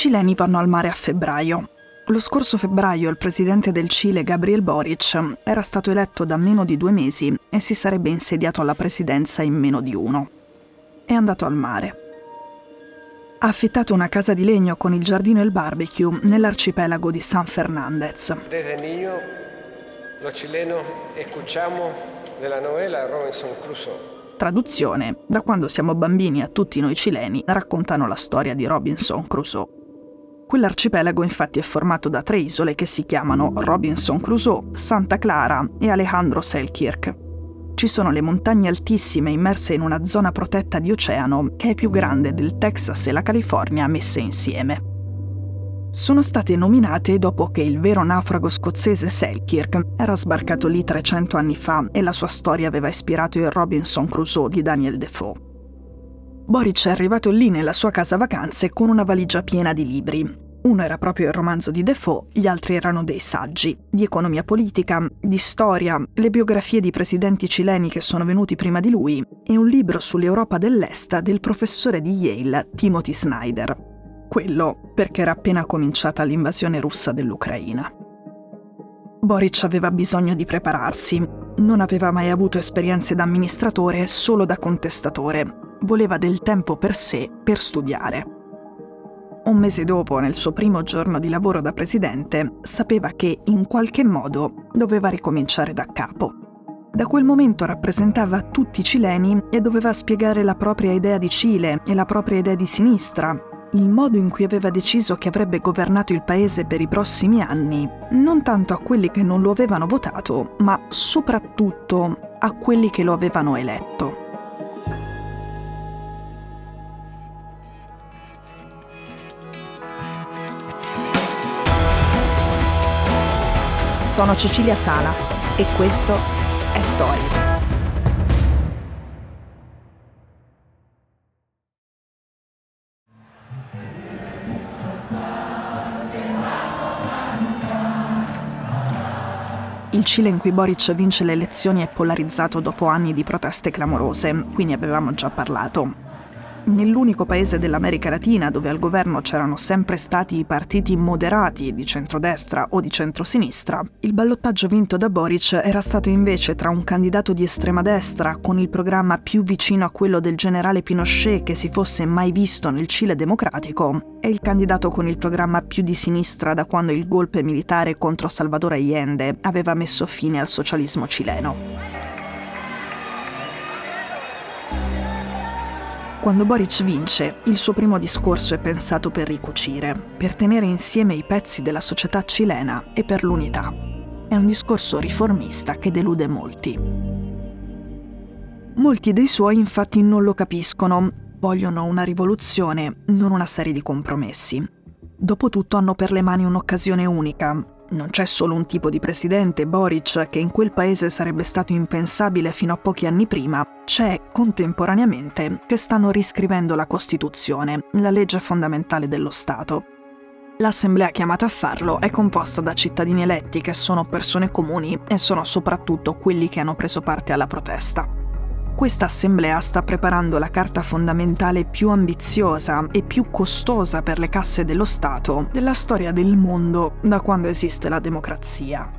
cileni vanno al mare a febbraio. Lo scorso febbraio il presidente del Cile, Gabriel Boric, era stato eletto da meno di due mesi e si sarebbe insediato alla presidenza in meno di uno. È andato al mare. Ha affittato una casa di legno con il giardino e il barbecue nell'arcipelago di San Fernandez. Desde niño, los chilenos escuchamos de la novela Robinson Crusoe. Traduzione, da quando siamo bambini a tutti noi cileni raccontano la storia di Robinson Crusoe. Quell'arcipelago infatti è formato da tre isole che si chiamano Robinson Crusoe, Santa Clara e Alejandro Selkirk. Ci sono le montagne altissime immerse in una zona protetta di oceano che è più grande del Texas e la California messe insieme sono state nominate dopo che il vero naufrago scozzese Selkirk era sbarcato lì 300 anni fa e la sua storia aveva ispirato il Robinson Crusoe di Daniel Defoe. Boric è arrivato lì nella sua casa vacanze con una valigia piena di libri. Uno era proprio il romanzo di Defoe, gli altri erano dei saggi, di economia politica, di storia, le biografie di presidenti cileni che sono venuti prima di lui e un libro sull'Europa dell'Est del professore di Yale Timothy Snyder, quello perché era appena cominciata l'invasione russa dell'Ucraina. Boric aveva bisogno di prepararsi, non aveva mai avuto esperienze da amministratore, solo da contestatore. Voleva del tempo per sé per studiare. Un mese dopo, nel suo primo giorno di lavoro da presidente, sapeva che in qualche modo doveva ricominciare da capo. Da quel momento rappresentava tutti i cileni e doveva spiegare la propria idea di Cile e la propria idea di sinistra, il modo in cui aveva deciso che avrebbe governato il paese per i prossimi anni, non tanto a quelli che non lo avevano votato, ma soprattutto a quelli che lo avevano eletto. Sono Cecilia Sala e questo è Stories. Il Cile in cui Boric vince le elezioni è polarizzato dopo anni di proteste clamorose, qui ne avevamo già parlato nell'unico paese dell'America Latina dove al governo c'erano sempre stati i partiti moderati di centrodestra o di centrosinistra, il ballottaggio vinto da Boric era stato invece tra un candidato di estrema destra con il programma più vicino a quello del generale Pinochet che si fosse mai visto nel Cile democratico e il candidato con il programma più di sinistra da quando il golpe militare contro Salvador Allende aveva messo fine al socialismo cileno. Quando Boric vince, il suo primo discorso è pensato per ricucire, per tenere insieme i pezzi della società cilena e per l'unità. È un discorso riformista che delude molti. Molti dei suoi infatti non lo capiscono, vogliono una rivoluzione, non una serie di compromessi. Dopotutto hanno per le mani un'occasione unica, non c'è solo un tipo di presidente, Boric, che in quel paese sarebbe stato impensabile fino a pochi anni prima, c'è contemporaneamente che stanno riscrivendo la Costituzione, la legge fondamentale dello Stato. L'assemblea chiamata a farlo è composta da cittadini eletti che sono persone comuni e sono soprattutto quelli che hanno preso parte alla protesta questa assemblea sta preparando la carta fondamentale più ambiziosa e più costosa per le casse dello Stato della storia del mondo da quando esiste la democrazia.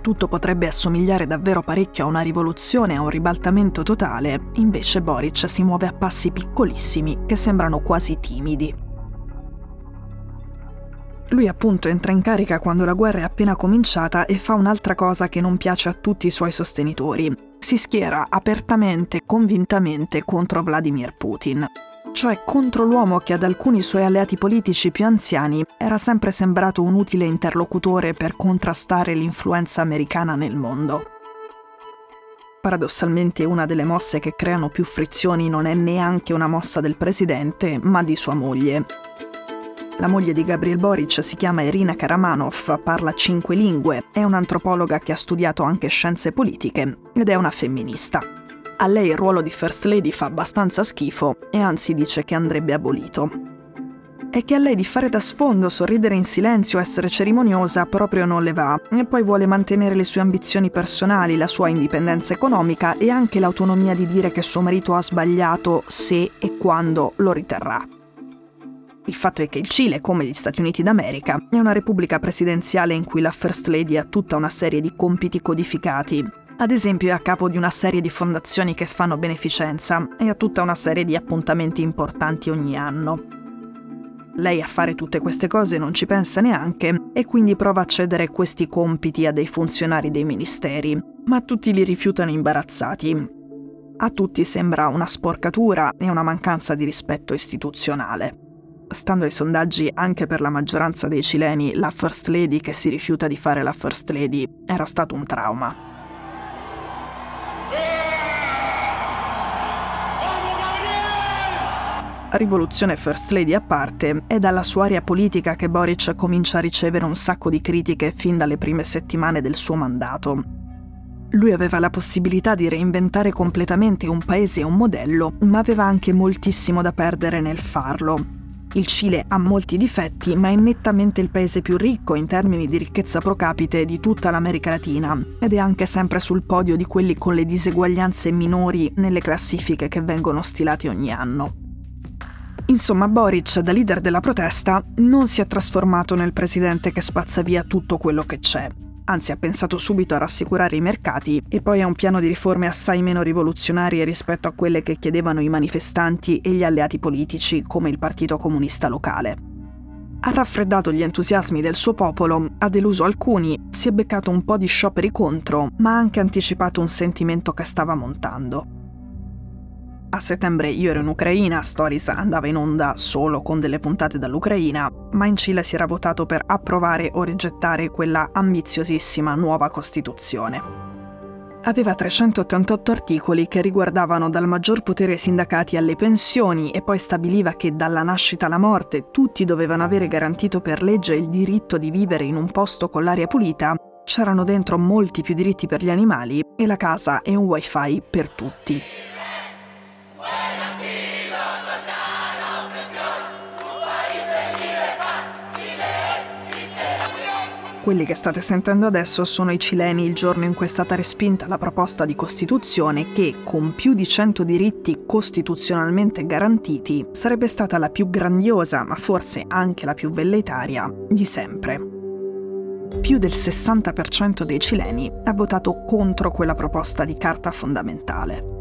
Tutto potrebbe assomigliare davvero parecchio a una rivoluzione, a un ribaltamento totale, invece Boric si muove a passi piccolissimi che sembrano quasi timidi. Lui appunto entra in carica quando la guerra è appena cominciata e fa un'altra cosa che non piace a tutti i suoi sostenitori, si schiera apertamente, convintamente contro Vladimir Putin, cioè contro l'uomo che ad alcuni suoi alleati politici più anziani era sempre sembrato un utile interlocutore per contrastare l'influenza americana nel mondo. Paradossalmente una delle mosse che creano più frizioni non è neanche una mossa del presidente, ma di sua moglie, la moglie di Gabriel Boric si chiama Irina Karamanov, parla cinque lingue, è un'antropologa che ha studiato anche scienze politiche ed è una femminista. A lei il ruolo di First Lady fa abbastanza schifo e anzi dice che andrebbe abolito. E che a lei di fare da sfondo, sorridere in silenzio, essere cerimoniosa proprio non le va e poi vuole mantenere le sue ambizioni personali, la sua indipendenza economica e anche l'autonomia di dire che suo marito ha sbagliato se e quando lo riterrà. Il fatto è che il Cile, come gli Stati Uniti d'America, è una repubblica presidenziale in cui la First Lady ha tutta una serie di compiti codificati. Ad esempio è a capo di una serie di fondazioni che fanno beneficenza e ha tutta una serie di appuntamenti importanti ogni anno. Lei a fare tutte queste cose non ci pensa neanche e quindi prova a cedere questi compiti a dei funzionari dei ministeri, ma tutti li rifiutano imbarazzati. A tutti sembra una sporcatura e una mancanza di rispetto istituzionale. Stando ai sondaggi, anche per la maggioranza dei cileni, la First Lady che si rifiuta di fare la First Lady era stato un trauma. Rivoluzione First Lady a parte, è dalla sua area politica che Boric comincia a ricevere un sacco di critiche fin dalle prime settimane del suo mandato. Lui aveva la possibilità di reinventare completamente un paese e un modello, ma aveva anche moltissimo da perdere nel farlo. Il Cile ha molti difetti, ma è nettamente il paese più ricco in termini di ricchezza pro capite di tutta l'America Latina ed è anche sempre sul podio di quelli con le diseguaglianze minori nelle classifiche che vengono stilate ogni anno. Insomma, Boric, da leader della protesta, non si è trasformato nel presidente che spazza via tutto quello che c'è anzi ha pensato subito a rassicurare i mercati e poi ha un piano di riforme assai meno rivoluzionarie rispetto a quelle che chiedevano i manifestanti e gli alleati politici come il Partito Comunista locale. Ha raffreddato gli entusiasmi del suo popolo, ha deluso alcuni, si è beccato un po' di scioperi contro, ma ha anche anticipato un sentimento che stava montando. A settembre io ero in Ucraina, Stories andava in onda solo con delle puntate dall'Ucraina, ma in Cile si era votato per approvare o rigettare quella ambiziosissima nuova Costituzione. Aveva 388 articoli che riguardavano dal maggior potere ai sindacati alle pensioni e poi stabiliva che dalla nascita alla morte tutti dovevano avere garantito per legge il diritto di vivere in un posto con l'aria pulita, c'erano dentro molti più diritti per gli animali e la casa e un wifi per tutti. Quelli che state sentendo adesso sono i cileni il giorno in cui è stata respinta la proposta di Costituzione che, con più di 100 diritti costituzionalmente garantiti, sarebbe stata la più grandiosa, ma forse anche la più velleitaria, di sempre. Più del 60% dei cileni ha votato contro quella proposta di carta fondamentale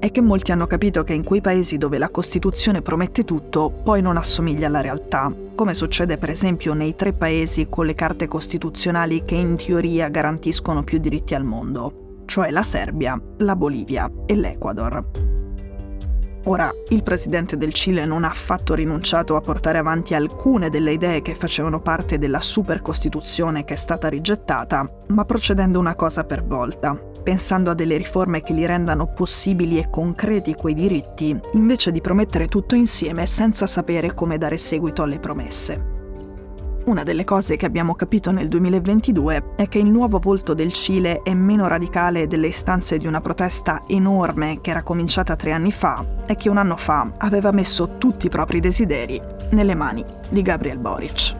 è che molti hanno capito che in quei paesi dove la Costituzione promette tutto, poi non assomiglia alla realtà, come succede per esempio nei tre paesi con le carte costituzionali che in teoria garantiscono più diritti al mondo, cioè la Serbia, la Bolivia e l'Ecuador. Ora, il presidente del Cile non ha affatto rinunciato a portare avanti alcune delle idee che facevano parte della super Costituzione che è stata rigettata, ma procedendo una cosa per volta pensando a delle riforme che li rendano possibili e concreti quei diritti, invece di promettere tutto insieme senza sapere come dare seguito alle promesse. Una delle cose che abbiamo capito nel 2022 è che il nuovo volto del Cile è meno radicale delle istanze di una protesta enorme che era cominciata tre anni fa e che un anno fa aveva messo tutti i propri desideri nelle mani di Gabriel Boric.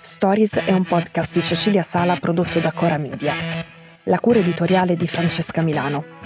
Stories è un podcast di Cecilia Sala prodotto da Cora Media. La cura editoriale di Francesca Milano.